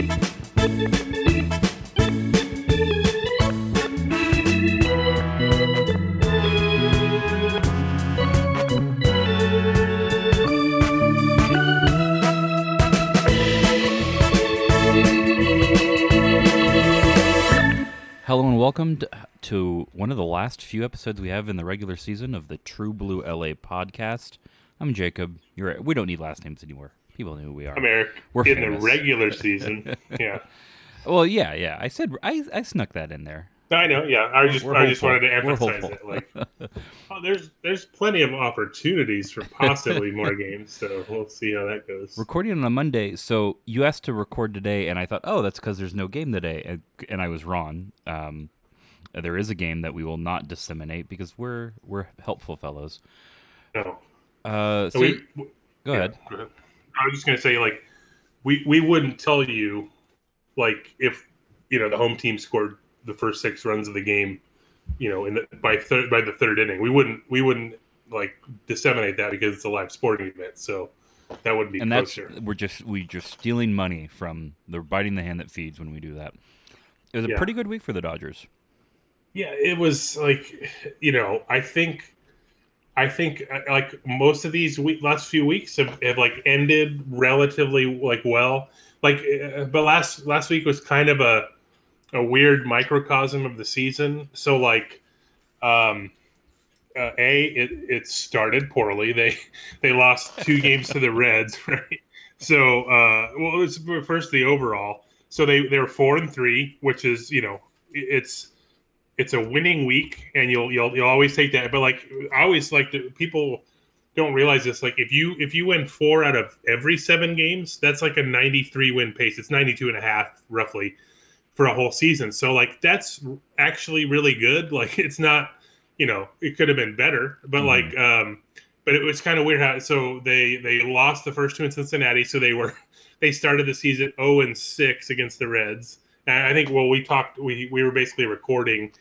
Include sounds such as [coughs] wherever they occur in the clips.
Hello and welcome to, one of the last few episodes we have in the regular season of the True Blue LA podcast. I'm Jacob. You're right. we don't need last names anymore. People know who we are. I'm Eric. We're in famous. the regular season. [laughs] yeah, Well, yeah, yeah. I said I, I snuck that in there. I know. Yeah, I just We're I just wanted to emphasize it. Like, [laughs] oh, there's there's plenty of opportunities for possibly more games. So we'll see how that goes. Recording on a Monday, so you asked to record today, and I thought, oh, that's because there's no game today, and, and I was wrong. Um, there is a game that we will not disseminate because we're we're helpful fellows. No. Uh, so we, you- w- go yeah, ahead. go ahead. I was just gonna say like we we wouldn't tell you like if you know the home team scored the first six runs of the game, you know, in the, by third by the third inning, we wouldn't we wouldn't like disseminate that because it's a live sporting event. So that wouldn't be and that's kosher. we're just we just stealing money from the biting the hand that feeds when we do that. It was a Yeah. pretty good week for the Dodgers. Yeah, it was like, you know, I think, I think uh, like most of these week, last few weeks have, have like ended relatively like well. Like, uh, but last last week was kind of a a weird microcosm of the season. So like, um, uh, a it it started poorly. [laughs] They they lost two games to the Reds, [laughs] right? So uh, well, it's first the overall. So they they were four and three, which is you know it's it's a winning week, and you'll you'll you'll always take that. But like I always like to, people don't realize this. Like if you if you win four out of every seven games, that's like a 93 win pace. It's 92 and a half roughly for a whole season. So like that's actually really good. [laughs] Like it's not, you know, it could have been better, but like um but it was kind of weird how so they they lost the first two in Cincinnati, so they were [laughs] they started the season 0 and 6 against the Reds. And I think well we talked we we were basically recording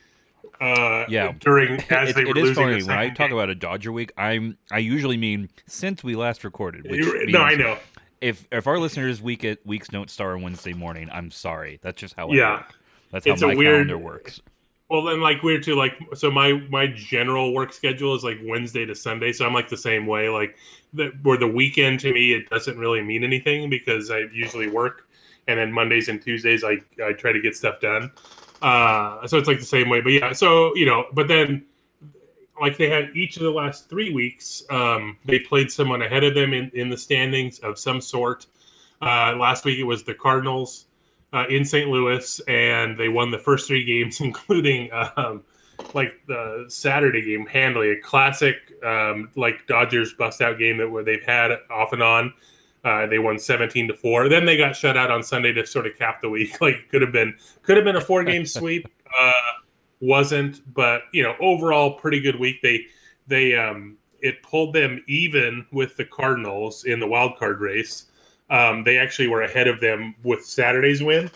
uh Yeah. during [laughs] as It- they were it is losing funny the when I talk game. about a Dodger week. I'm I usually mean since we last recorded. Which means no, I know. If if our listeners week at weeks don't start on Wednesday morning, I'm sorry. That's just how I Yeah. work. That's It's how a my weird- calendar works. Well, then like weird too. Like so, my my general work schedule is like Wednesday to Sunday. So I'm like the same way. Like the, where the weekend to me it doesn't really mean anything because I usually work, and then Mondays and Tuesdays I I try to get stuff done. Uh, so it's like the same way. But yeah, so you know, but then like they had each of the last three weeks, um, they played someone ahead of them in, in the standings of some sort. Uh, last week it was the Cardinals uh, in St. Louis, and they won the first three games, [laughs] including um, like the Saturday game handily, a classic um, like Dodgers bust out game that where they've had off and on. Uh, they won 17 to 4 then they got shut out on sunday to sort of cap the week. [laughs] Like could have been could have been a four game [laughs] sweep uh, wasn't but you know overall pretty good week. They they um it pulled them even with the cardinals in the wild card race. Um, they actually were ahead of them with saturday's win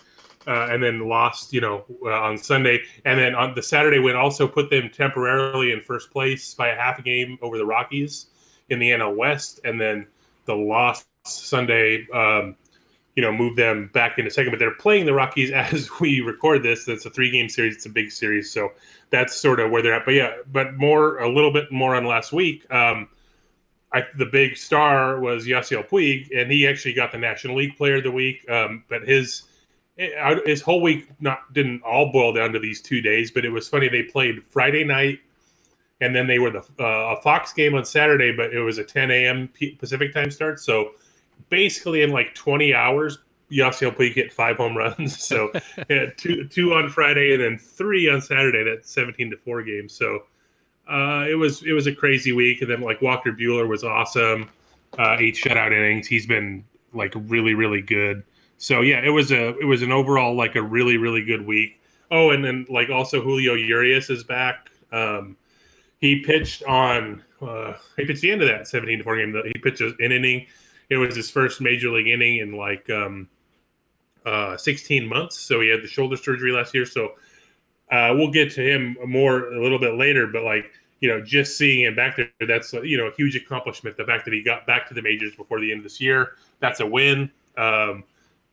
uh, and then lost you know uh, on sunday. And then on the saturday win also put them temporarily in first place by a half a game over the rockies in the nl west and then the loss Sunday, um, you know, move them back into second. But they're playing the Rockies [laughs] as we record this. That's a three game series. It's a big series, so that's sort of where they're at. But yeah, but more a little bit more on last week. Um, I, the big star was Yasiel Puig, and he actually got the National League Player of the Week. Um, but his his whole week not didn't all boil down to these two days. But it was funny. They played Friday night and then they were the uh, a Fox game on Saturday, but it was a 10 a.m. Pacific time start. So basically, in like 20 hours, Yasiel Puig hit five home runs. [laughs] So [laughs] two two on Friday and then three on Saturday. That 17 to four game. So uh, it was it was a crazy week. And then like Walker Buehler was awesome. Uh, eight shutout innings. He's been like really really good. So yeah, it was a it was an overall like a really really good week. Oh, and then like also Julio Urias is back. Um, he pitched on uh, he pitched the end of that 17 to 4 game. That he pitched an inning. It was his first major league inning in like um, uh, 16 months. So he had the shoulder surgery last year. So uh, we'll get to him more a little bit later. But like you know, just seeing him back there, that's you know a huge accomplishment. The fact that he got back to the majors before the end of this year, that's a win. Um,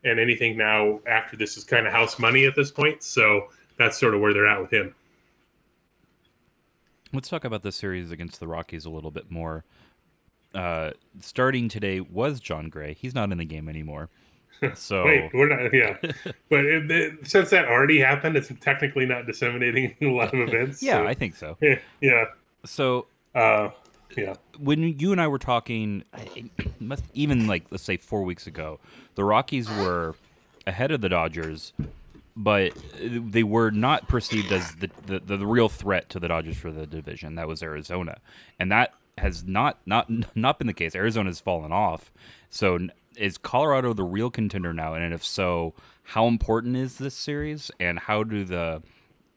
and anything now after this is kind of house money at this point. So that's sort of where they're at with him. Let's talk about the series against the Rockies a little bit more. Uh, starting today was Jon Gray. He's not in the game anymore. [laughs] So wait, we're not. Yeah, [laughs] but it, it, since that already happened, it's technically not disseminating [laughs] a lot of events. yeah, so. I think so. Yeah, yeah. So, uh, yeah. When you and I were talking, must even like let's say four weeks ago, the Rockies were ahead of the Dodgers but they were not perceived as the, the, the, real threat to the Dodgers for the division. That was Arizona, and that has not not [laughs] not been the case. Arizona's fallen off. So is Colorado the real contender now? And if so, how important is this series? And how do the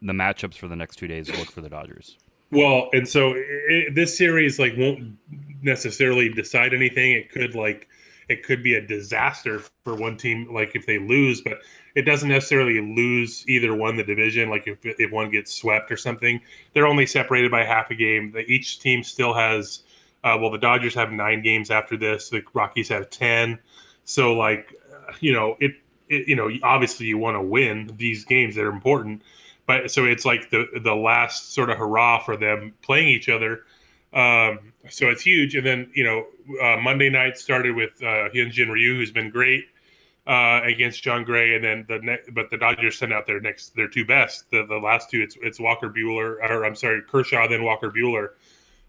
the matchups for the next two days look for the Dodgers? Well, and so it, this series like won't necessarily decide anything. It could like it could be a disaster for one team, like if they lose, but it doesn't necessarily lose either one the division. Like if if one gets swept or something, they're only separated by half a game. Each team still has. Uh, well, the Dodgers have nine games after this. The Rockies have ten. So like, you know, it, it you know, obviously you want to win these games that are important. But so it's like the the last sort of hurrah for them playing each other. Um, so it's huge. And then you know, uh, Monday night started with uh, Hyunjin Ryu, who's been great uh, against Jon Gray, and then the ne- but the Dodgers sent out their next their two best. The the last two, it's it's Walker Buehler, or I'm sorry, Kershaw, then Walker Buehler.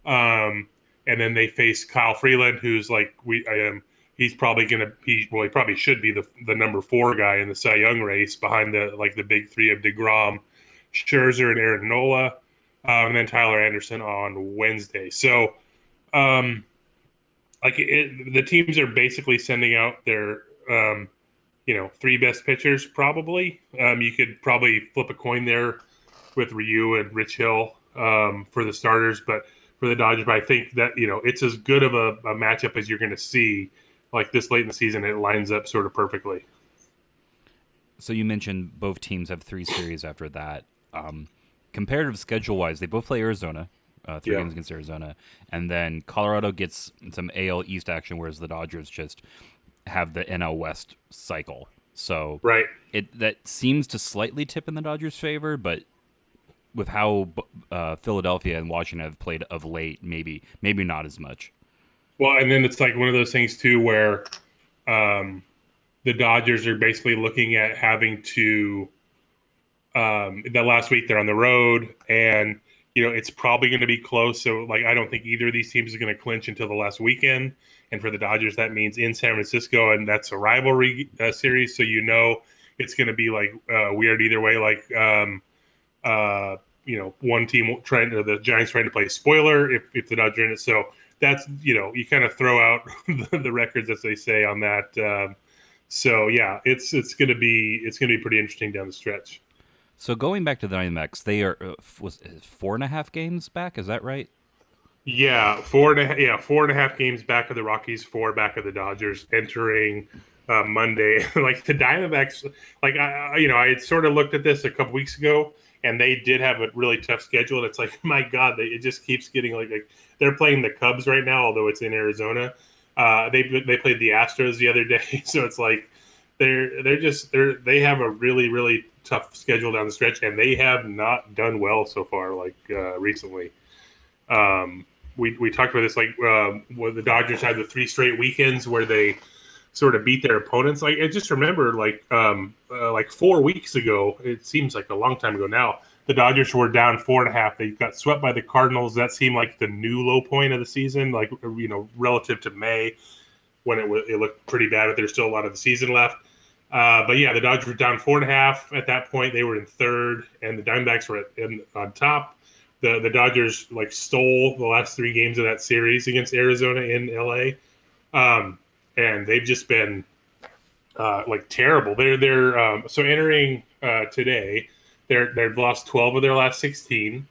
um, and then they face Kyle Freeland, who's like we I am. He's probably gonna he well he probably should be the the number four guy in the Cy Young race behind the like the big three of Degrom, Scherzer, and Aaron Nola, um, and then Tyler Anderson on Wednesday. So, um, like it, the teams are basically sending out their um, you know, three best pitchers probably. Um, you could probably flip a coin there with Ryu and Rich Hill um, for the starters, but for the Dodgers, but I think that you know it's as good of a, a matchup as you're going to see. Like this late in the season, it lines up sort of perfectly. So you mentioned both teams have three series after that. Um, comparative schedule wise, they both play Arizona, uh, three yeah. games against Arizona, and then Colorado gets some AL East action, whereas the Dodgers just have the NL West cycle. So right, it that seems to slightly tip in the Dodgers' favor, but with how uh, Philadelphia and Washington have played of late, maybe maybe not as much. Well, and then it's like one of those things too, where um, the Dodgers are basically looking at having to um, that last week they're on the road, and you know it's probably going to be close. So like I don't think either of these teams is going to clinch until the last weekend. And for the Dodgers, that means in San Francisco, and that's a rivalry uh, series. So you know it's going to be like uh, weird either way. Like um, uh, you know, one team trying to the Giants trying to play spoiler if if the Dodgers in it. So that's you know you kind of throw out [laughs] the, the, records as they say on that. Um, so yeah, it's it's going to be it's going to be pretty interesting down the stretch. So going back to the Diamondbacks, they are uh, was four and a half games back. Is that right? Yeah, four and a yeah four and a half games back of the Rockies, four back of the Dodgers entering uh, Monday. [laughs] like the Diamondbacks, like I you know I had sort of looked at this a couple weeks ago, and they did have a really tough schedule. And it's like [laughs] my God, they, it just keeps getting like, like they're playing the Cubs right now, although it's in Arizona. Uh, they they played the Astros the other [laughs] day, so it's like they're they're just they're they have a really really tough schedule down the stretch, and they have not done well so far. Like uh, recently, um, we we talked about this like where the Dodgers had the three straight weekends where they sort of beat their opponents. Like I just remember like um, uh, like four weeks ago, it seems like a long time ago now the Dodgers were down four and a half. They got swept by the Cardinals. That seemed like the new low point of the season, like you know, relative to May when it it looked pretty bad, but there's still a lot of the season left. Uh, but yeah, the Dodgers were down four and a half at that point. They were in third, and the Diamondbacks were in, on top. The the Dodgers like stole the last three games of that series against Arizona in LA, um, and they've just been uh, like terrible. They're they're um, so entering uh, today they're they've lost twelve of their last sixteen.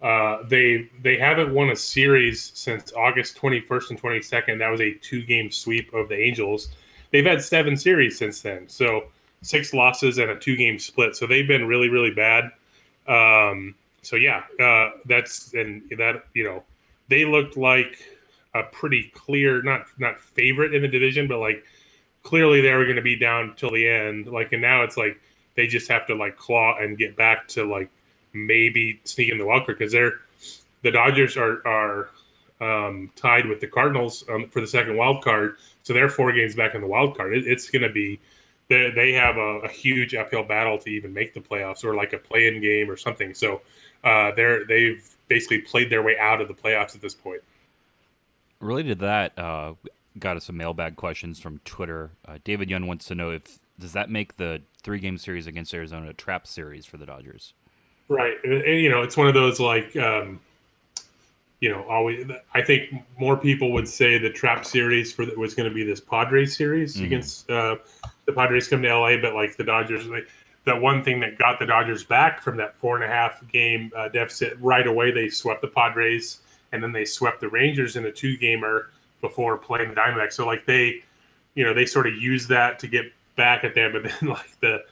Uh, they they haven't won a series since August twenty first and twenty second. That was a two game sweep of the Angels. They've had seven series since then, so six losses and a two game split. So they've been really really bad. Um, so yeah, uh, that's and that you know they looked like a pretty clear not not favorite in the division, but like clearly they were going to be down till the end. Like and now it's like they just have to like claw and get back to like maybe sneak in the wild card because they're the Dodgers are are um, tied with the Cardinals um, for the second wild card, so they're four games back in the wild card. It, it's going to be they, they have a, a, huge uphill battle to even make the playoffs or like a play-in game or something. So uh, they're they've basically played their way out of the playoffs at this point. Related to that, uh, got us some mailbag questions from Twitter. Uh, David Young wants to know if does that make the three game series against Arizona a trap series for the Dodgers? Right, and, and you know it's one of those like um, you know always. I think more people would say the trap series for was going to be this Padres series mm-hmm. against uh, the Padres come to LA, but like the Dodgers. Like, that one thing that got the Dodgers back from that four and a half game uh, deficit right away, they swept the Padres and then they swept the Rangers in a two gamer before playing the Diamondbacks. So like they, you know, they sort of used that to get back at them, but then [laughs] like the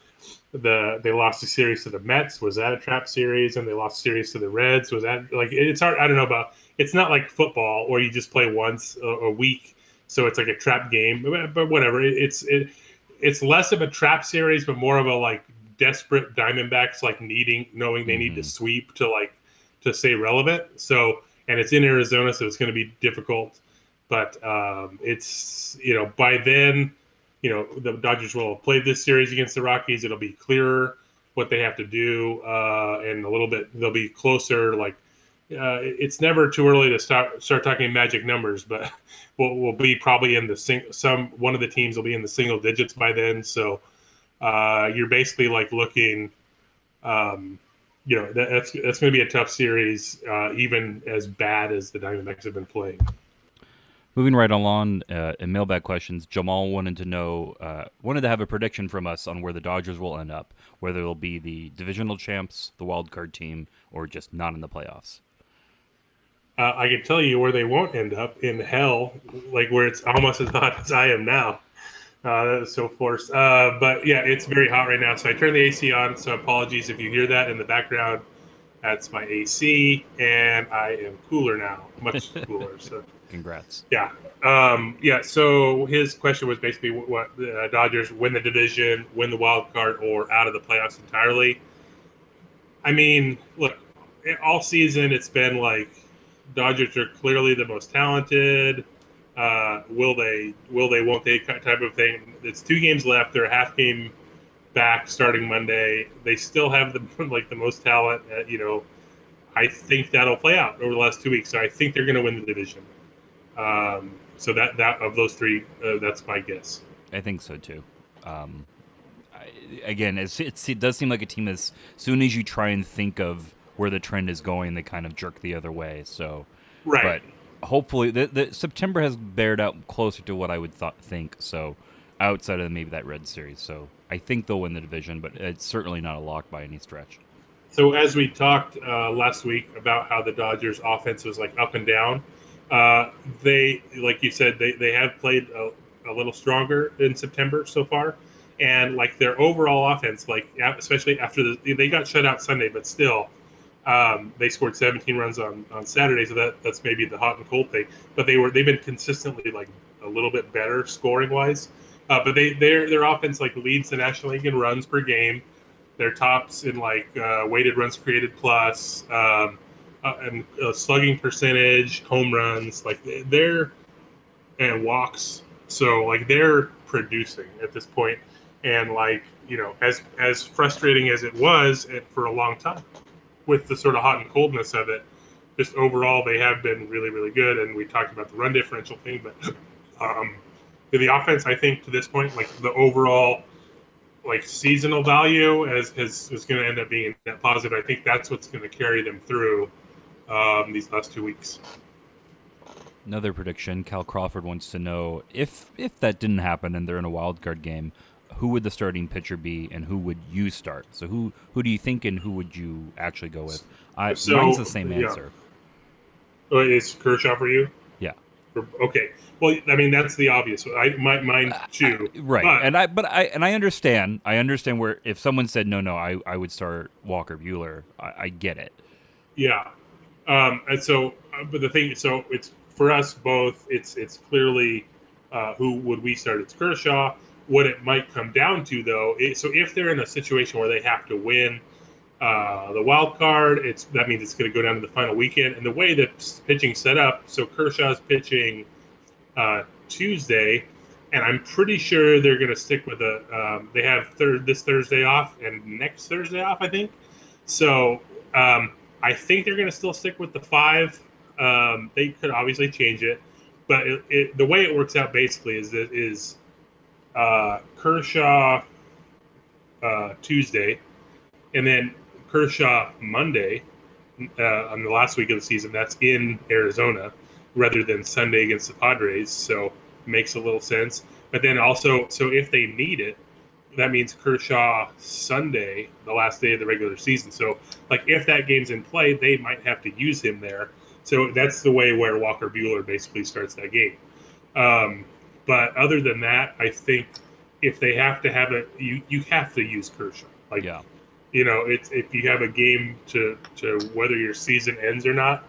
the they lost a series to the Mets. Was that a trap series? And they lost a series to the Reds. Was that like it's hard? I don't know about. It's not like football where you just play once a, a week, so it's like a trap game. But, but whatever. It, it's it, it's less of a trap series, but more of a like desperate Diamondbacks like needing knowing they mm-hmm. need to mm-hmm. sweep to like to stay relevant. So and it's in Arizona, so it's going to be difficult. But um, it's you know by then you know the Dodgers will have played this series against the Rockies. It'll be clearer what they have to do, uh, and a little bit they'll be closer. Like uh, it's never too early to start start talking magic numbers, but [laughs] we'll, we'll be probably in the sing- some one of the teams will be in the single digits by then. So uh, you're basically like looking. Um, you know that, that's that's going to be a tough series, uh, even as bad as the Diamondbacks have been playing. Moving right along, uh, in mailbag questions, Jamal wanted to know, uh, wanted to have a prediction from us on where the Dodgers will end up, whether it'll be the divisional champs, the wild card team, or just not in the playoffs. Uh, I can tell you where they won't end up in hell, like where it's almost as [laughs] hot as I am now. Uh, that is so forced. Uh, but yeah, it's very hot right now. So I turned the AC on. So apologies if you hear that in the background. That's my AC, and I am cooler now, much [laughs] cooler. So Congrats. Yeah. Um, yeah. So his question was basically what the uh, Dodgers win the division, win the wild card, or out of the playoffs entirely. I mean, look, all season it's been like Dodgers are clearly the most talented. Uh, will they? Will they? Won't they? Type of thing. It's two games left. They're a half game back starting Monday. They still have the [laughs] like the most talent. Uh, you know, I think that'll play out over the last two weeks. So I think they're going to win the division. Um, so that that of those three, uh, that's my guess. I think so too. Um, I, again, it's, it's, it does seem like a team as soon as you try and think of where the trend is going, they kind of jerk the other way. So, Right. But hopefully, the, the September has bared out closer to what I would thought, think. So, outside of maybe that red series, so I think they'll win the division, but it's certainly not a lock by any stretch. So as we talked uh, last week about how the Dodgers offense was like up and down, uh, they like you said they, they have played a, a little stronger in September so far, and like their overall offense, like especially after the they got shut out Sunday, but still. Um, they scored 17 runs on, on Saturday, so that that's maybe the hot and cold thing. But they were they've been consistently like a little bit better scoring wise. Uh, but they their their offense like leads the National League in runs per game. They're tops in like uh, weighted runs created plus, um, and uh, slugging percentage, home runs. Like they're and walks. So like they're producing at this point, and like you know as as frustrating as it was it, for a long time, with the sort of hot and coldness of it, just overall they have been really really good. And we talked about the run differential thing, but um, the offense I think to this point like the overall like seasonal value as is, is going to end up being net positive. I think that's what's going to carry them through um, these last two weeks. Another prediction: Cal Crawford wants to know if if that didn't happen and they're in a wild card game, who would the starting pitcher be and who would you start? So who who do you think and who would you actually go with? I, So, mine's the same yeah. answer. Oh, is Kershaw for you? Yeah. Okay. Well, I mean that's the obvious. I my mine too. Right, But- and I but I and I understand. I understand where if someone said no, no, I, I would start Walker Buehler. I, I get it. Yeah, um, and so, uh, but the thing, so it's for us both. It's it's clearly uh, who would we start? It's Kershaw. What it might come down to, though, is, so if they're in a situation where they have to win uh, the wild card, it's that means it's going to go down to the final weekend. And the way that pitching set up, so Kershaw's pitching uh, Tuesday, and I'm pretty sure they're going to stick with a. Um, they have third this Thursday off and next Thursday off, I think. So um, I think they're going to still stick with the five. Um, they could obviously change it, but it, it, the way it works out basically is that is uh, Kershaw uh, Tuesday, and then Kershaw Monday uh, on the last week of the season. That's in Arizona rather than Sunday against the Padres. So makes a little sense. But then also, so if they need it, that means Kershaw Sunday, the last day of the regular season. So, like, if that game's in play, they might have to use him there. So that's the way where Walker Buehler basically starts that game. Um, but other than that, I think if they have to have a, you you have to use Kershaw. Like, Yeah. you know, it's if you have a game to to whether your season ends or not,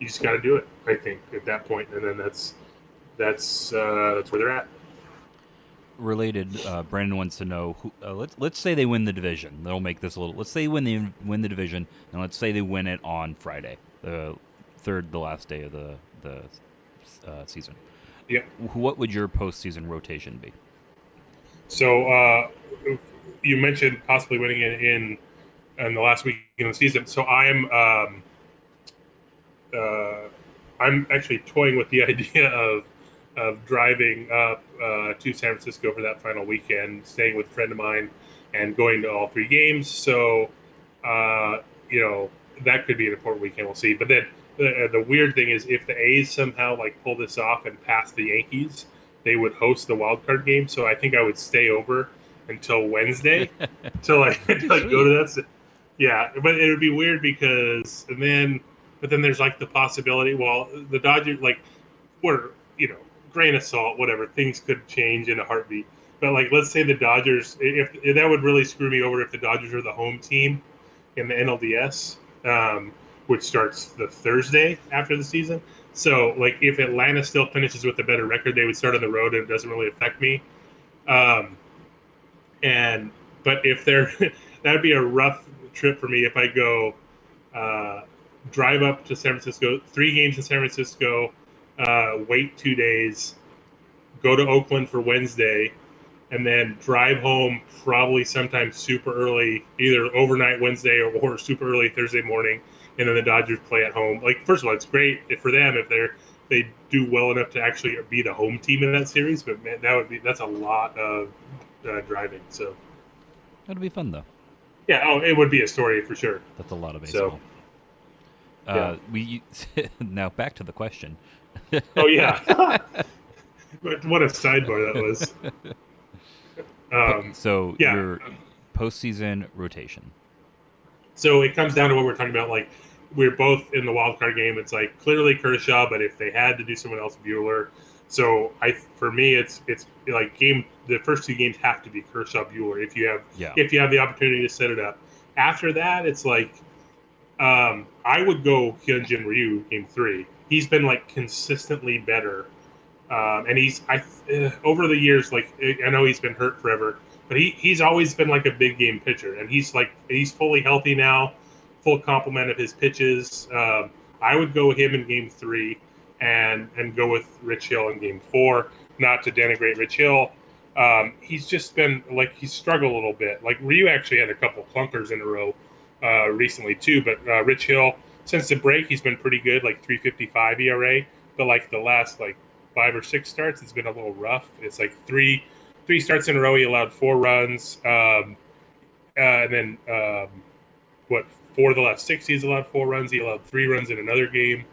you just got to do it. I think at that point, and then that's that's uh, that's where they're at. Related, uh, Brandon wants to know. Who, uh, let's let's say they win the division. They'll make this a little. Let's say when they win the division, and let's say they win it on Friday, the third, the last day of the the uh, season. Yeah. What would your postseason rotation be? So uh, you mentioned possibly winning it in in the last week of the season. So I'm um, uh, I'm actually toying with the [laughs] idea of of driving up uh, to San Francisco for that final weekend, staying with a friend of mine, and going to all three games. So uh, you know that could be an important weekend. We'll see. But then the, the weird thing is if the A's somehow like pull this off and pass the Yankees, they would host the wild card game. So I think I would stay over until Wednesday till I, till I go to that. Yeah, but it would be weird because and then but then there's like the possibility. Well, the Dodgers like were you know grain of salt, whatever things could change in a heartbeat. But like let's say the Dodgers, if, if that would really screw me over if the Dodgers are the home team in the NLDS, um, which starts the Thursday after the season. So, like, if Atlanta still finishes with a better record, they would start on the road, and it doesn't really affect me. Um, and but if they're [laughs] that would be a rough trip for me if I go uh, drive up to San Francisco, three games in San Francisco, uh, wait two days, go to Oakland for Wednesday, and then drive home probably sometime super early, either overnight Wednesday or, [laughs] or super early Thursday morning, and then the Dodgers play at home. Like first of all, it's great for them if they're they do well enough to actually be the home team in that series. But man, that would be that's a lot of uh, driving. So That'd be fun though. yeah, oh, it would be a story for sure. That's a lot of So, baseball. uh, we [laughs] now back to the question. [laughs] Oh yeah, [laughs] what what a sidebar that was. Um, so yeah. your postseason rotation. So it comes down to what we're talking about. Like we're both in the wild card game. It's like clearly Kershaw, but if they had to do someone else, Buehler. So I, for me, it's it's like game. The first two games have to be Kershaw Buehler if you have Yeah. if you have the opportunity to set it up. After that, it's like um, I would go Hyunjin Ryu game three. He's been like consistently better, um, and he's I uh, over the years like I know he's been hurt forever, but he he's always been like a big game pitcher, and he's like he's fully healthy now, full complement of his pitches. Um, I would go him in game three, and and go with Rich Hill in game four. Not to denigrate Rich Hill, um, he's just been like he's struggled a little bit. Like Ryu actually had a couple clunkers in a row uh, recently too, but uh, Rich Hill since the break he's been pretty good, like 3.55 ERA. But like the last like five or six starts, it's been a little rough. It's like three three starts in a row he allowed four runs, um, uh, and then um, what four of the last six he's allowed four runs. He allowed three runs in another game.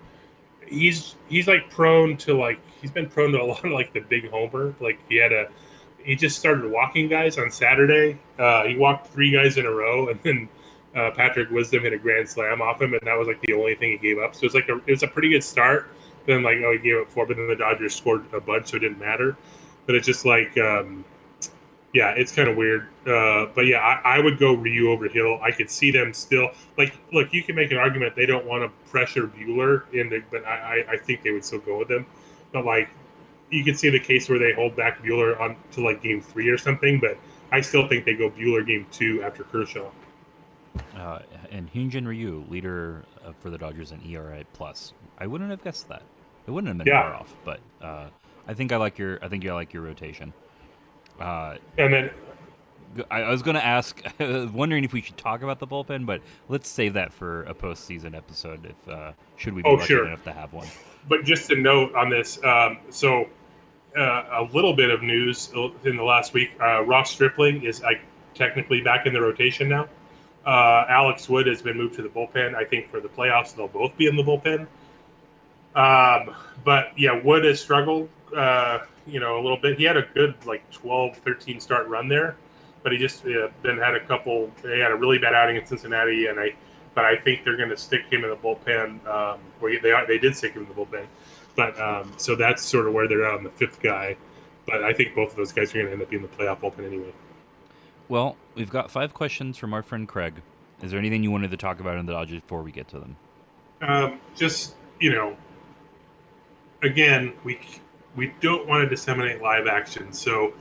He's he's like prone to like he's been prone to a [laughs] lot of like the big homer. Like he had a he just started walking guys on Saturday. Uh, he walked three guys in a row, and then uh, Patrick Wisdom hit a grand slam off him, and that was like the only thing he gave up. So it's like a, it was a pretty good start. Then like oh he gave up four, but then the Dodgers scored a bunch, so it didn't matter. But it's just like um, yeah, it's kind of weird. Uh, but yeah, I, I would go Ryu over Hill. I could see them still like look. You can make an argument they don't want to pressure Buehler into, but I, I I think they would still go with them. But like you could see the case where they hold back Buehler on to like game three or something. But I still think they go Buehler game two after Kershaw. Uh, and Hyunjin Ryu, leader uh, for the Dodgers in ERA plus. I wouldn't have guessed that. It wouldn't have been Yeah. far off, but uh, I think I like your. I think you like your rotation. Uh, And then I was going to ask, [laughs] wondering if we should talk about the bullpen, but let's save that for a postseason episode. If uh, should we be Oh, lucky sure. enough to have one? but just a note on this. Um, so, uh, a little bit of news in the last week. Uh, Ross Stripling is like technically back in the rotation now. Uh, Alex Wood has been moved to the bullpen. I think for the playoffs, they'll both be in the bullpen. Um, but yeah, Wood has struggled, uh, you know, a little bit. He had a good like 12, 13 start run there, but he just uh, then had a couple. They had a really bad outing in Cincinnati, and I, but I think they're going to stick him in the bullpen. Um, or they are, they did stick him in the bullpen, but um, so that's sort of where they're at on the fifth guy. But I think both of those guys are going to end up being the playoff bullpen anyway. Well, we've got five questions from our friend Craig. Is there anything you wanted to talk about in the Dodgers before we get to them? Um, just you know, again, we we don't want to disseminate live action. So,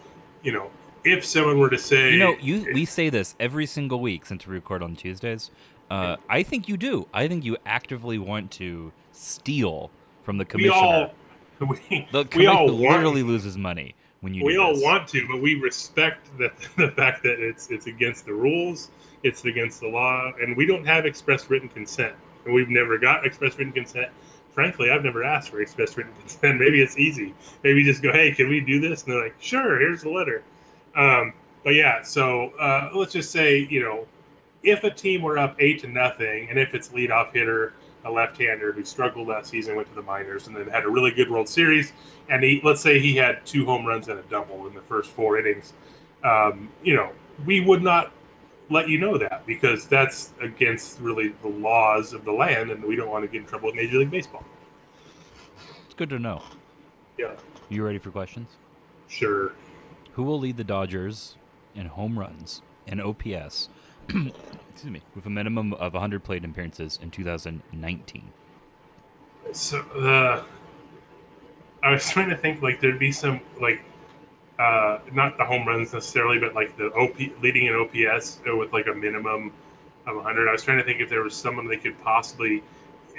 you know, if someone were to say, You know, you we say this every single week since we record on Tuesdays. Uh, I think you do. I think you actively want to steal from the commissioner. we all [laughs] we, the we all commissioner want, literally loses money when you. we all this. want to, but we respect the [laughs] the fact that it's it's against the rules, it's against the law, and we don't have express written consent, and we've never got express written consent. Frankly, I've never asked for express written [laughs] consent. Maybe it's easy. Maybe just go, hey, can we do this? And they're like, sure. Here's the letter. Um, but yeah, so uh, let's just say, you know, if a team were up eight to nothing, and if it's leadoff hitter, a left-hander who struggled last season, went to the minors, and then had a really good World Series, and he, let's say he had two home runs and a double in the first four innings, um, you know, we would not let you know that because that's against really the laws of the land, and we don't want to get in trouble with Major League Baseball. It's good to know. Yeah, You ready for questions? sure. Who will lead the Dodgers in home runs and OPS? [coughs] excuse me, with a minimum of 100 plate appearances in 2019. So uh, I was trying to think like there'd be some like uh, not the home runs necessarily, but like the OP leading in OPS with like a minimum of 100. I was trying to think if there was someone they could possibly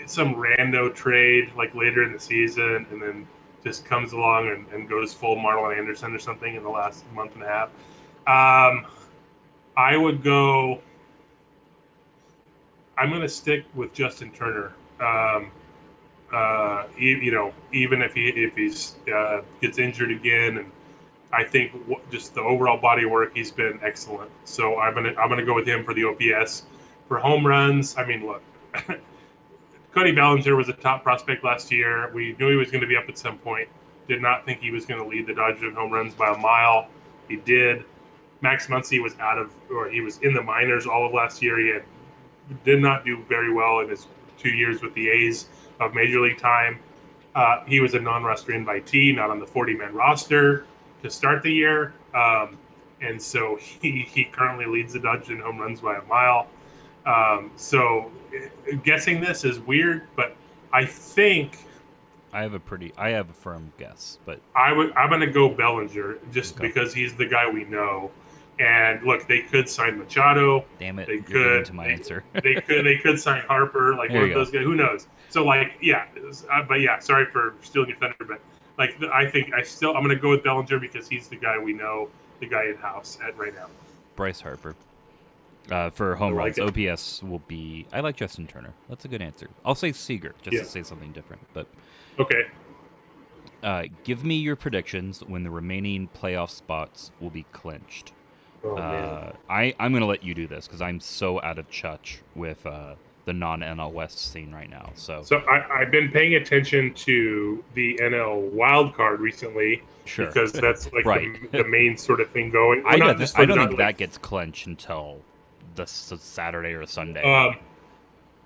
some rando trade like later in the season, and then just comes along and, and goes full Marlon Anderson or something in the last month and a half. Um, I would go. I'm going to stick with Justin Turner. Um, uh, you, you know, even if he if he's uh, gets injured again, and I think w- just the overall body work, he's been excellent. So I'm gonna I'm gonna go with him for the OPS. For home runs, I mean, look, [laughs] Cody Bellinger was a top prospect last year. We knew he was going to be up at some point. Did not think he was going to lead the Dodgers in home runs by a mile. He did. Max Muncy was out of, or he was in the minors all of last year. He had, did not do very well in his two years with the A's of Major League time. Uh, he was a non-roster invitee, not on the 40-man roster to start the year, um, and so [laughs] he he currently leads the Dodgers in home runs by a mile. Um, so uh, guessing this is weird, but I think I have a pretty, I have a firm guess, but I would I'm going to go Bellinger just Okay. because he's the guy we know. And look, they could sign Machado. damn it, They could. to my They- answer. [laughs] They could they could sign Harper, like one of those guys. Who knows? So like, yeah, was- uh, but yeah, sorry for stealing your thunder, but like the- I think I still I'm going to go with Bellinger because he's the guy we know, the guy in house at right now. Bryce Harper. Uh, for home like runs, OPS will be. I like Justin Turner. That's a good answer. I'll say Seager just Yeah. to say something different. But Okay, uh, give me your predictions when the remaining playoff spots will be clinched. Oh Uh, I I'm gonna let you do this because I'm so out of touch with uh, the non NL West scene right now. So, so I, I've been paying attention to the NL wild card recently sure. because that's like Right. the, the main sort of thing going. I Well, not don't, just I don't think like- that gets clinched until the s- Saturday or Sunday. Um,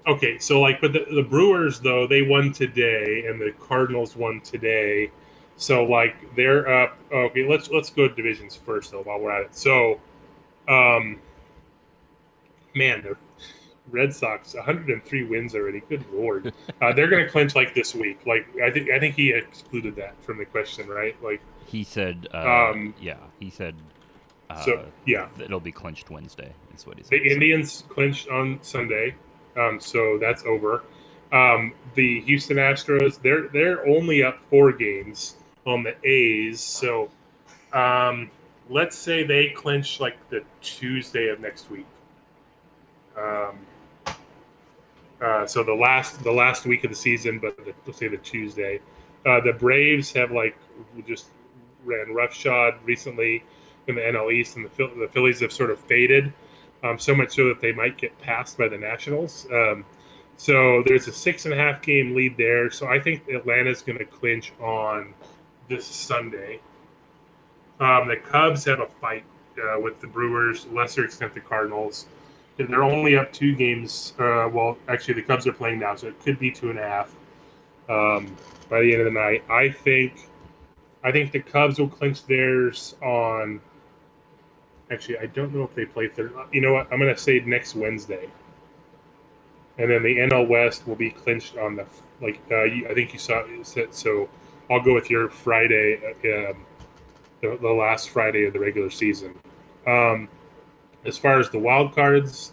okay, so like, but the, the Brewers though they won today, and the Cardinals won today, so like they're up. Okay, let's let's go to divisions first though while we're at it. So, um, man, the Red Sox 103 wins already. Good lord, [laughs] uh, they're going to clinch like this week. Like I think I think he excluded that from the question, right? Like he said, uh, um, yeah, he said. Uh, so, yeah. it'll be clinched Wednesday. Is what he said. The Indians clinched on Sunday, um, so that's over. Um, the Houston Astros, they're they're only up four games on the A's. So um, let's say they clinch like the Tuesday of next week. Um, uh, so the last the last week of the season, but the, let's say the Tuesday. Uh, the Braves have like just ran roughshod recently in the NL East, and the, the Phillies have sort of faded um, so much so that they might get passed by the Nationals. Um, so there's a six and a half game lead there. So I think Atlanta's going to clinch on this Sunday. Um, the Cubs have a fight uh, with the Brewers, lesser extent the Cardinals. They're only up two games. Uh, well, actually, the Cubs are playing now, so it could be two and a half um, by the end of the night. I think, I think the Cubs will clinch theirs on Actually, I don't know if they play third. You know what? I'm going to say next Wednesday, and then the NL West will be clinched on the like. Uh, I think you saw it so. I'll go with your Friday, uh, um, the, the last Friday of the regular season. Um, as far as the wild cards,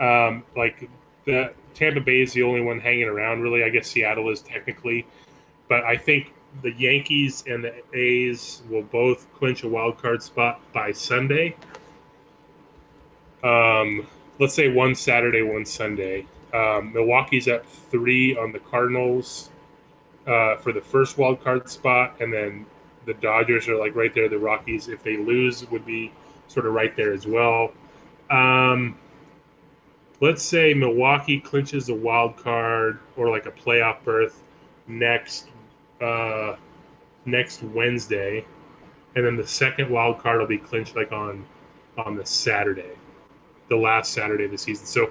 um, like the Tampa Bay is the only one hanging around. Really, I guess Seattle is technically, but I think the Yankees and the A's will both clinch a wild card spot by Sunday. Um, let's say one Saturday, one Sunday. Um, Milwaukee's up three on the Cardinals uh, for the first wild card spot, and then the Dodgers are like right there. The Rockies, if they lose, would be sort of right there as well. Um, let's say Milwaukee clinches a wild card or like a playoff berth next uh, next Wednesday, and then the second wild card will be clinched like on on the Saturday, the last Saturday of the season. So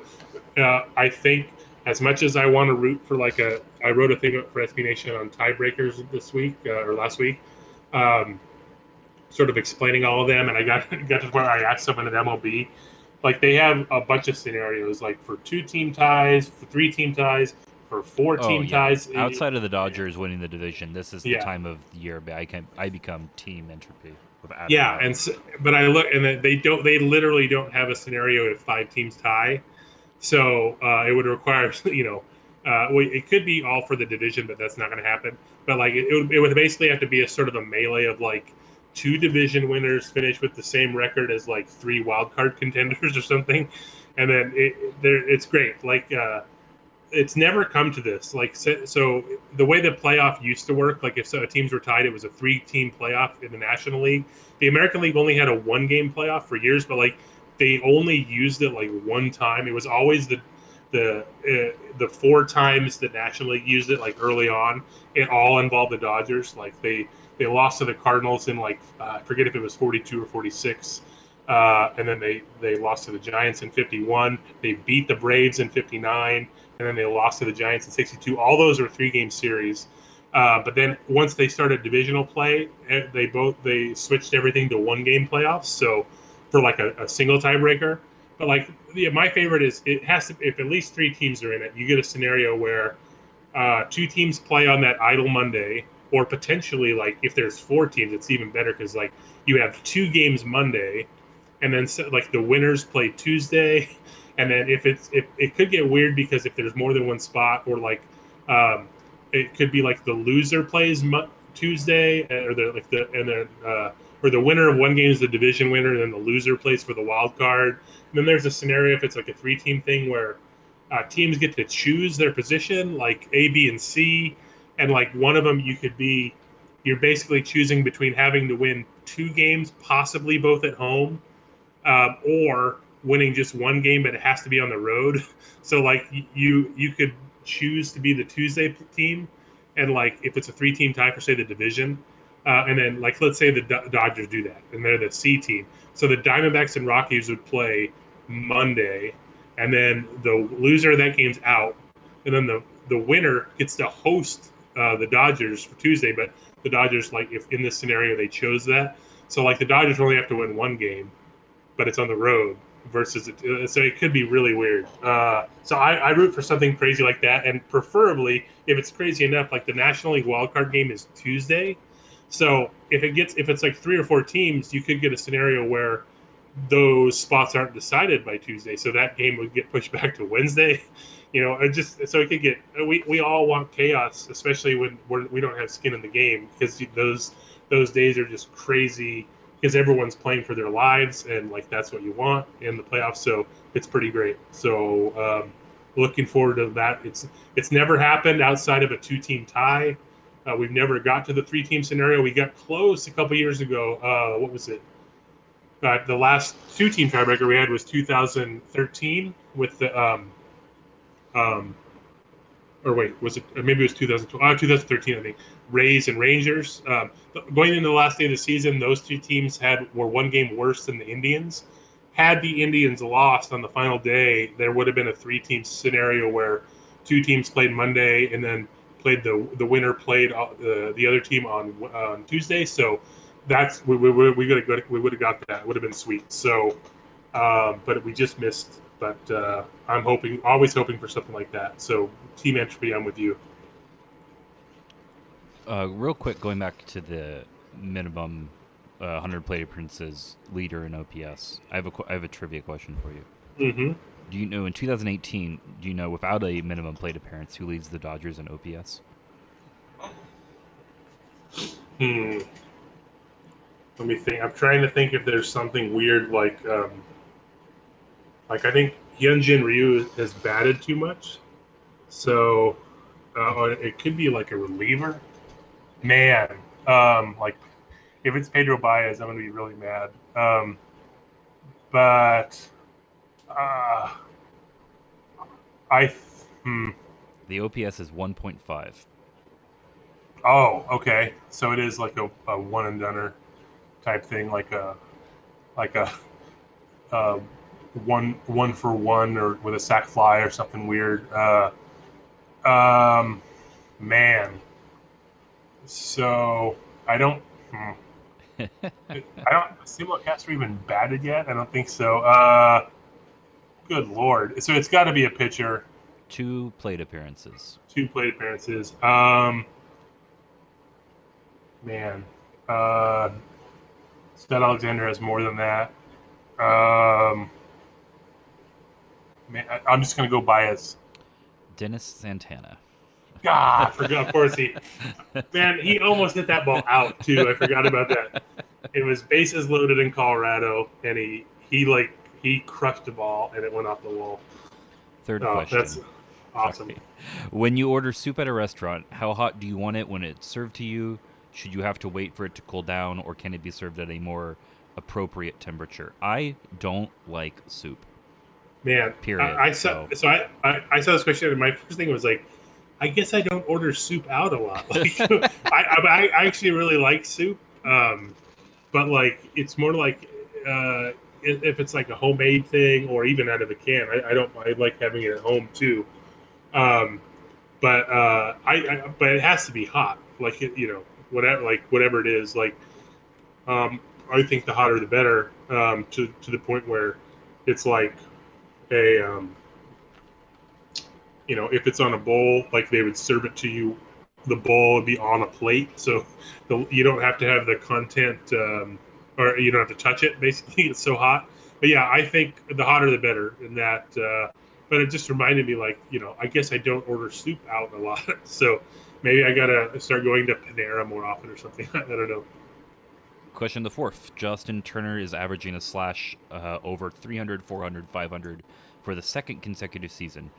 uh, I think as much as I want to root for like a, I wrote a thing for SB Nation on tiebreakers this week uh, or last week, um, sort of explaining all of them, and I got [laughs] got to where I asked someone at MLB, like they have a bunch of scenarios, like for two team ties, for three team ties, for four team yeah. ties. Outside of the Dodgers winning the division, this is the Yeah. time of the year I can I become team entropy. With Yeah, and so, but I look and they don't. They literally don't have a scenario if five teams tie. So uh, it would require [laughs] you know Uh, it could be all for the division, but that's not going to happen. But like it, it would, it would basically have to be a sort of a melee of like two division winners finish with the same record as like three wild card [laughs] contenders or something, and then it, there it's great. Like uh, it's never come to this. Like so, so, the way the playoff used to work, like if so, teams were tied, it was a three team playoff in the National League. The American League only had a one game playoff for years, but like they only used it like one time. It was always the the uh, the four times the National League used it like early on. It all involved the Dodgers. Like they they lost to the Cardinals in like uh, I forget if it was 42 or 46. Uh, and then they they lost to the Giants in 51. They beat the Braves in 59, and then they lost to the Giants in 62. All those are three game series. Uh, but then once they started divisional play, eh, they both they switched everything to one game playoffs. So for like a, a single tiebreaker. But like yeah, my favorite is it has to if at least three teams are in it, you get a scenario where uh, two teams play on that idle Monday, or potentially like if there's four teams, it's even better because like you have two games Monday, and then so, like the winners play Tuesday, [laughs] and then if it's if it could get weird because if there's more than one spot, or like um, it could be like the loser plays Mo- Tuesday, or the like the and then. Uh, or the winner of one game is the division winner, and then the loser plays for the wild card. And then there's a scenario if it's like a three team thing where uh, teams get to choose their position, like A, B, and C, and like one of them you could be, you're basically choosing between having to win two games, possibly both at home, uh, or winning just one game, but it has to be on the road. [laughs] So like you you could choose to be the Tuesday team, and like if it's a three team tie for say the division, uh, and then, like, let's say the Do- Dodgers do that, and they're the C team. So the Diamondbacks and Rockies would play Monday, and then the loser of that game's out, and then the the winner gets to host uh, the Dodgers for Tuesday. But the Dodgers, like, if in this scenario they chose that, so like the Dodgers only have to win one game, but it's on the road versus it, uh, so it could be really weird. Uh, so I, I root for something crazy like that, and preferably if it's crazy enough, like the National League wildcard game is Tuesday so if it gets if it's like three or four teams, you could get a scenario where those spots aren't decided by Tuesday, so that game would get pushed [laughs] back to Wednesday. You know, just so it could get. We, we all want chaos, especially when we're, we don't have skin in the game, because those those days are just crazy because everyone's playing for their lives, and like that's what you want in the playoffs. So it's pretty great. So um, looking forward to that. It's it's never happened outside of a two team tie. Uh, we've never got to the three team scenario. We got close a couple years ago. Uh, what was it? Uh, the last two team tiebreaker we had was 2013 with the um, um, or wait, was it? Maybe it was 2012. Uh, 2013, I think. Rays and Rangers. Um, going into the last day of the season, those two teams had were one game worse than the Indians. Had the Indians lost on the final day, there would have been a three team scenario where two teams played Monday and then played the the winner played uh, the the other team on on Tuesday. So that's we we we, we would have we would have got that. Would have been sweet. So, uh, but we just missed. But uh, I'm hoping, always hoping for something like that. So, Team Entropy, I'm with you. Uh, real quick, going back to the minimum uh, 100 plate appearances leader in OPS, I have a I have a trivia question for you. Mm-hmm. Do you know in 2018? Do you know without a minimum plate appearance who leads the Dodgers in OPS? Hmm. Let me think. I'm trying to think if there's something weird like, um, like I think Hyunjin Ryu has batted too much, so uh, it could be like a reliever. Man, um, like if it's Pedro Baez, I'm gonna be really mad. Um, but uh, I hmm. The OPS is 1.5. Oh, okay. So it is like a, a one and doneer type thing, like a like a uh, one one for one or with a sac fly or something weird. Uh, um, man. So I don't. Hmm. [laughs] I don't. Simo Castro even batted yet? I don't think so. Uh, good lord! So it's got to be a pitcher. Two plate appearances. Two plate appearances. Um, man, uh, Scott Alexander has more than that. Um, man, I, I'm just gonna go bias. Dennis Santana. God, I forgot. Of course, he [laughs] man, he almost hit that ball out too. I forgot about that. It was bases loaded in Colorado, and he he like he crushed the ball, and it went off the wall. Third Oh, question. that's awesome. Sorry. When you order soup at a restaurant, how hot do you want it when it's served to you? Should you have to wait for it to cool down, or can it be served at a more appropriate temperature? I don't like soup. Man, Period, I, I saw so- so I, I I saw this question, and my first thing was like, I guess I don't order soup out a lot. [laughs] Like, I, I I actually really like soup, um, but like it's more like uh, if, it's like a homemade thing or even out of a can. I, I don't I like having it at home too, um, but uh, I, I but it has to be hot. Like it, you know whatever like whatever it is like. Um, I think the hotter the better. Um, to to the point where it's like a um, you know if it's on a bowl like they would serve it to you the bowl would be on a plate so [laughs] the, you don't have to have the content um, or you don't have to touch it basically. [laughs] It's so hot. But yeah i think the hotter the better in that uh, but it just reminded me like you know i guess i don't order soup out a lot. [laughs] So maybe i gotta start going to panera more often or something. [laughs] I don't know. Question the fourth. Justin Turner is averaging a slash uh, over 300, 400, 500 for the second consecutive season.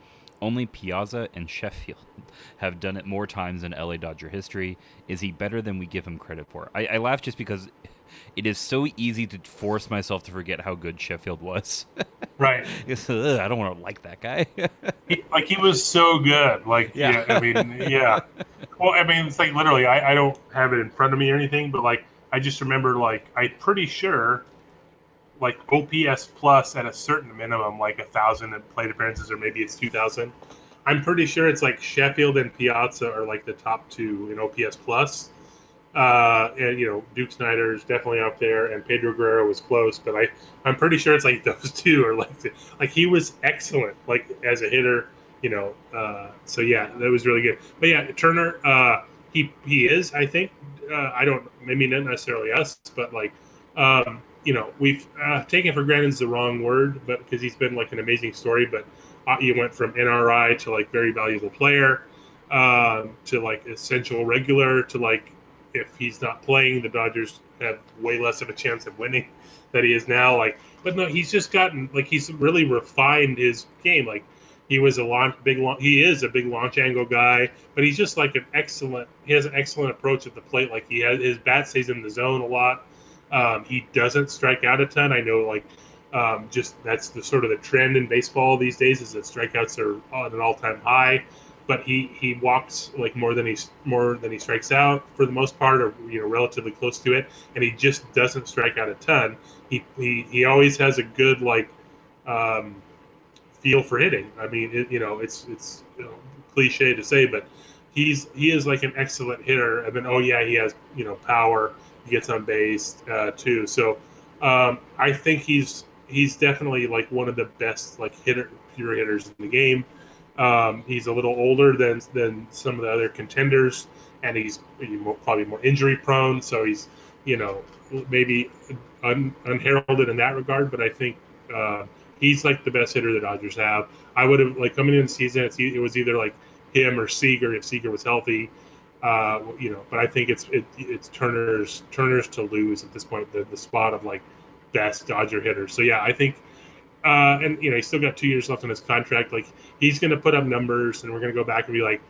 Only Piazza and Sheffield have done it more times in LA Dodger history. Is he better than we give him credit for? I, I laugh just because [laughs] it is so easy to force myself to forget how good Sheffield was. [laughs] right I don't want to like that guy. [laughs] he, like he was so good. Like Yeah. yeah, I mean yeah. Well, I mean it's like literally I, I don't have it in front of me or anything, but like I just remember like I'm pretty sure like OPS plus at a certain minimum, like a thousand plate appearances or maybe it's two thousand. I'm pretty sure it's like Sheffield and Piazza are like the top two in OPS plus. Uh, and you know Duke Snider is definitely up there, and Pedro Guerrero was close, but I I'm pretty sure it's like [laughs] those two are like the, like he was excellent like as a hitter, you know. Uh, so yeah, that was really good. But yeah, Turner, uh, he he is I think uh, I don't maybe not necessarily us, but like um, you know we've uh, taken for granted is the wrong word, but because he's been like an amazing story, but uh, he went from NRI to like very valuable player um, to like essential regular to like if he's not playing, the Dodgers have way less of a chance of winning that he is now. Like, but no, he's just gotten like he's really refined his game. Like, he was a launch big launch. He is a big launch angle guy, but he's just like an excellent. He has an excellent approach at the plate. Like he has his bat stays in the zone a lot. Um, he doesn't strike out a ton. I know, like, um, just that's the sort of the trend in baseball these days is that strikeouts are on an all time high but he he walks like more than he's more than he strikes out for the most part, or you know, relatively close to it, and he just doesn't strike out a ton. He he, he always has a good like um, feel for hitting. I mean, it, you know, it's it's you know, cliche to say, but he's he is like an excellent hitter. And then oh yeah, he has you know power. Gets on base uh, too. So um, I think he's he's definitely like one of the best like hitter pure hitters in the game. Um, he's a little older than than some of the other contenders, and he's probably more injury prone. So he's you know maybe un, unheralded in that regard. But I think uh, he's like the best hitter the Dodgers have. I would have like coming in the season, it was either like him or Seager if Seager was healthy. Uh, you know, but I think it's it, it's Turner's Turner's to lose at this point the, the spot of like best Dodger hitter. So yeah, I think uh, and you know he's still got two years left on his contract. Like he's going to put up numbers, and we're going to go back and be like,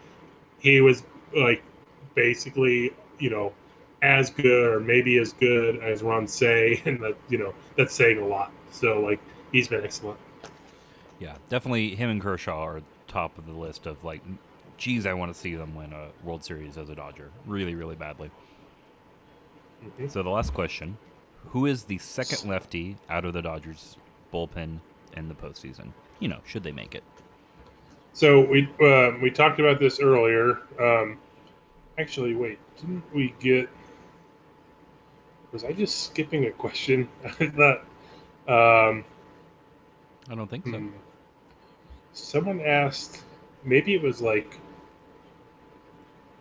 he was like basically you know as good or maybe as good as Ron Cey, [laughs] and that you know that's saying a lot. So like he's been excellent. yeah, definitely him and Kershaw are top of the list of like, geez, I want to see them win a World Series as a Dodger, really, really badly. Mhm. So the last question: Who is the second lefty out of the Dodgers bullpen in the postseason? You know, should they make it? So we uh, we talked about this earlier. Um, actually, wait, didn't we get? Was I just skipping a question? [laughs] I thought um, I don't think so. hmm, someone asked. Maybe it was like,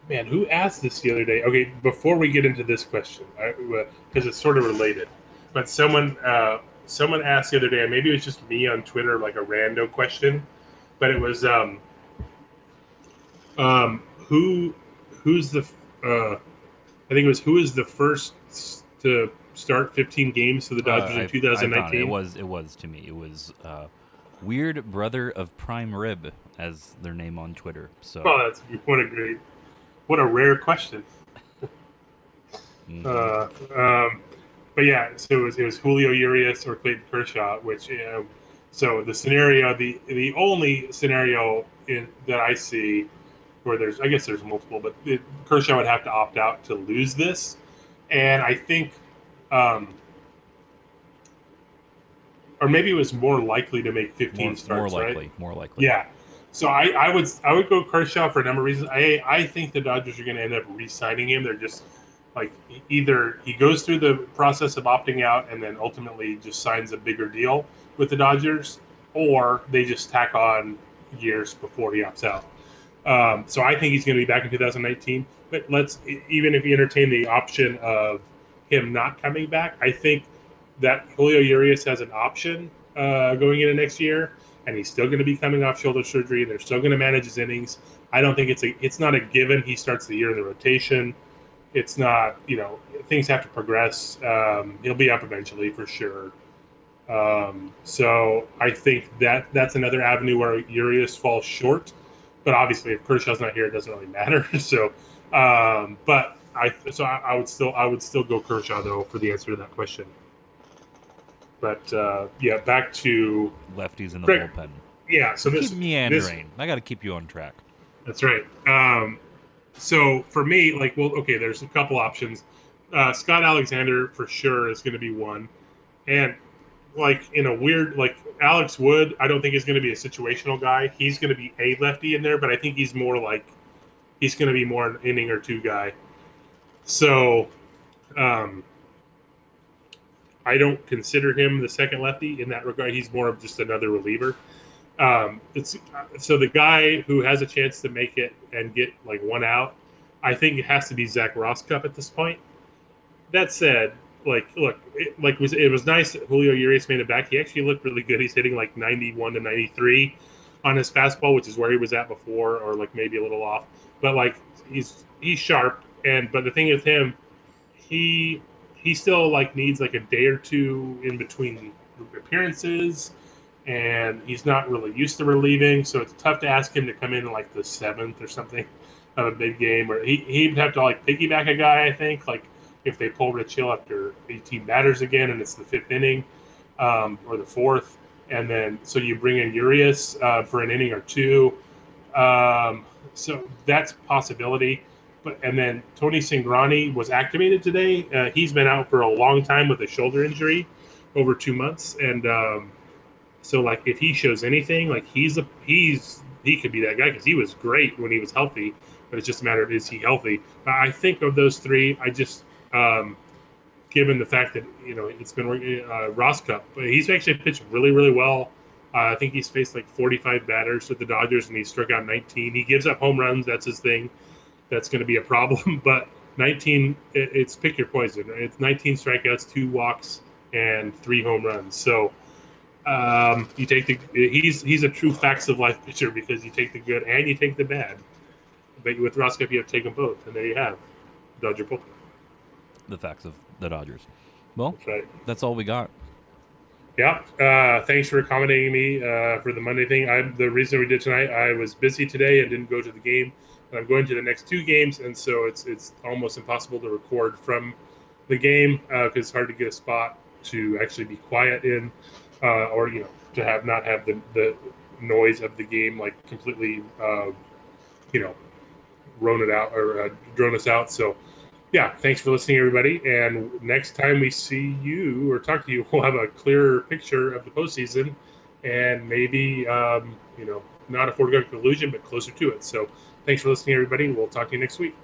man, who asked this the other day? Okay, before we get into this question, because it's sort of related, but someone uh, someone asked the other day. and Maybe it was just me on Twitter, like a rando question, but it was um, Um, who who's the uh, I think it was who is the first to start 15 games for the Uh, Dodgers I- in 2019? It. it was it was to me. It was uh, Weird Brother of Prime Rib, as their name on Twitter. So Oh, that's what a great, what a rare question. mhm. Uh, um, but yeah, so it was, it was Julio Urias or Clayton Kershaw, which uh, so the scenario, the the only scenario in that I see where there's, I guess there's multiple, but it, Kershaw would have to opt out to lose this, and I think, um, or maybe it was more likely to make 15 more, starts, more right? likely, more likely. Yeah. So I, I would I would go Kershaw for a number of reasons. I I think the Dodgers are going to end up re-signing him. They're just like either he goes through the process of opting out and then ultimately just signs a bigger deal with the Dodgers, or they just tack on years before he opts out. Um, so I think he's going to be back in 2019. But let's even if you entertain the option of him not coming back, I think that Julio Urias has an option uh, going into next year, and he's still going to be coming off shoulder surgery. And they're still going to manage his innings. I don't think it's a it's not a given. He starts the year in the rotation. It's not you know things have to progress. Um, he'll be up eventually for sure. Um, so I think that that's another avenue where Urias falls short. But obviously, if Kershaw's not here, it doesn't really [laughs] matter. So, um, but I so I, I would still I would still go Kershaw though for the answer to that question. But uh, yeah, back to Lefties in the bullpen. yeah. So this keep meandering. I got to keep you on track. That's right. Um, so for me, like, well, okay, there's a couple options. Uh, Scott Alexander for sure is going to be one, and like in a weird, like Alex Wood, I don't think is going to be a situational guy. He's going to be a lefty in there, but I think he's more like he's going to be more an inning or two guy. So, um, I don't consider him the second lefty in that regard. He's more of just another reliever. Um, it's so the guy who has a chance to make it and get like one out. I think it has to be Zach Rosscup at this point. That said, like look, it, like was it was nice that Julio Urias made it back. He actually looked really good. He's hitting like ninety one to ninety three on his fastball, which is where he was at before, or like maybe a little off. But like he's he's sharp, and but the thing with him, he he still like needs like a day or two in between appearances and he's not really used to relieving, so it's tough to ask him to come in like the seventh or something [laughs] of a big game. Or he he'd have to like piggyback a guy, I think, like if they pull Rich Hill after 18 batters again and it's the fifth inning um, or the fourth, and then so you bring in Urias uh, for an inning or two. Um, so that's possibility. But and then Tony Cingrani was activated today. Uh, he's been out for a long time with a shoulder injury, over two months, and um, so like if he shows anything, like he's a he's he could be that guy because he was great when he was healthy. But it's just a matter of is he healthy? I think of those three, I just um, given the fact that you know it's been uh, Rosscup, but he's actually pitched really really well. Uh, I think he's faced like 45 batters with the Dodgers and he struck out 19. He gives up home runs. That's his thing. That's going to be a problem. [laughs] But 19, it, it's pick your poison. It's 19 strikeouts, two walks, and three home runs. So um, you take the he's he's a true facts of life pitcher because you take the good and you take the bad. But with Rosscup, you have to take them both, and there you have Dodger bullpen. The facts of the Dodgers. Well, That's right. that's all we got. Yeah. Uh, thanks for accommodating me uh, for the Monday thing. I the reason we did tonight, I was busy today and didn't go to the game. And I'm going to the next two games, and so it's it's almost impossible to record from the game because it's hard to get a spot to actually be quiet in, uh, or you know, to have not have the the noise of the game like completely, uh, you know, drone it out or uh, drone us out. So yeah, thanks for listening, everybody. And next time we see you or talk to you, [laughs] we'll have a clearer picture of the postseason and maybe, um, you know, not a foregone conclusion, but closer to it. So thanks for listening, everybody. We'll talk to you next week.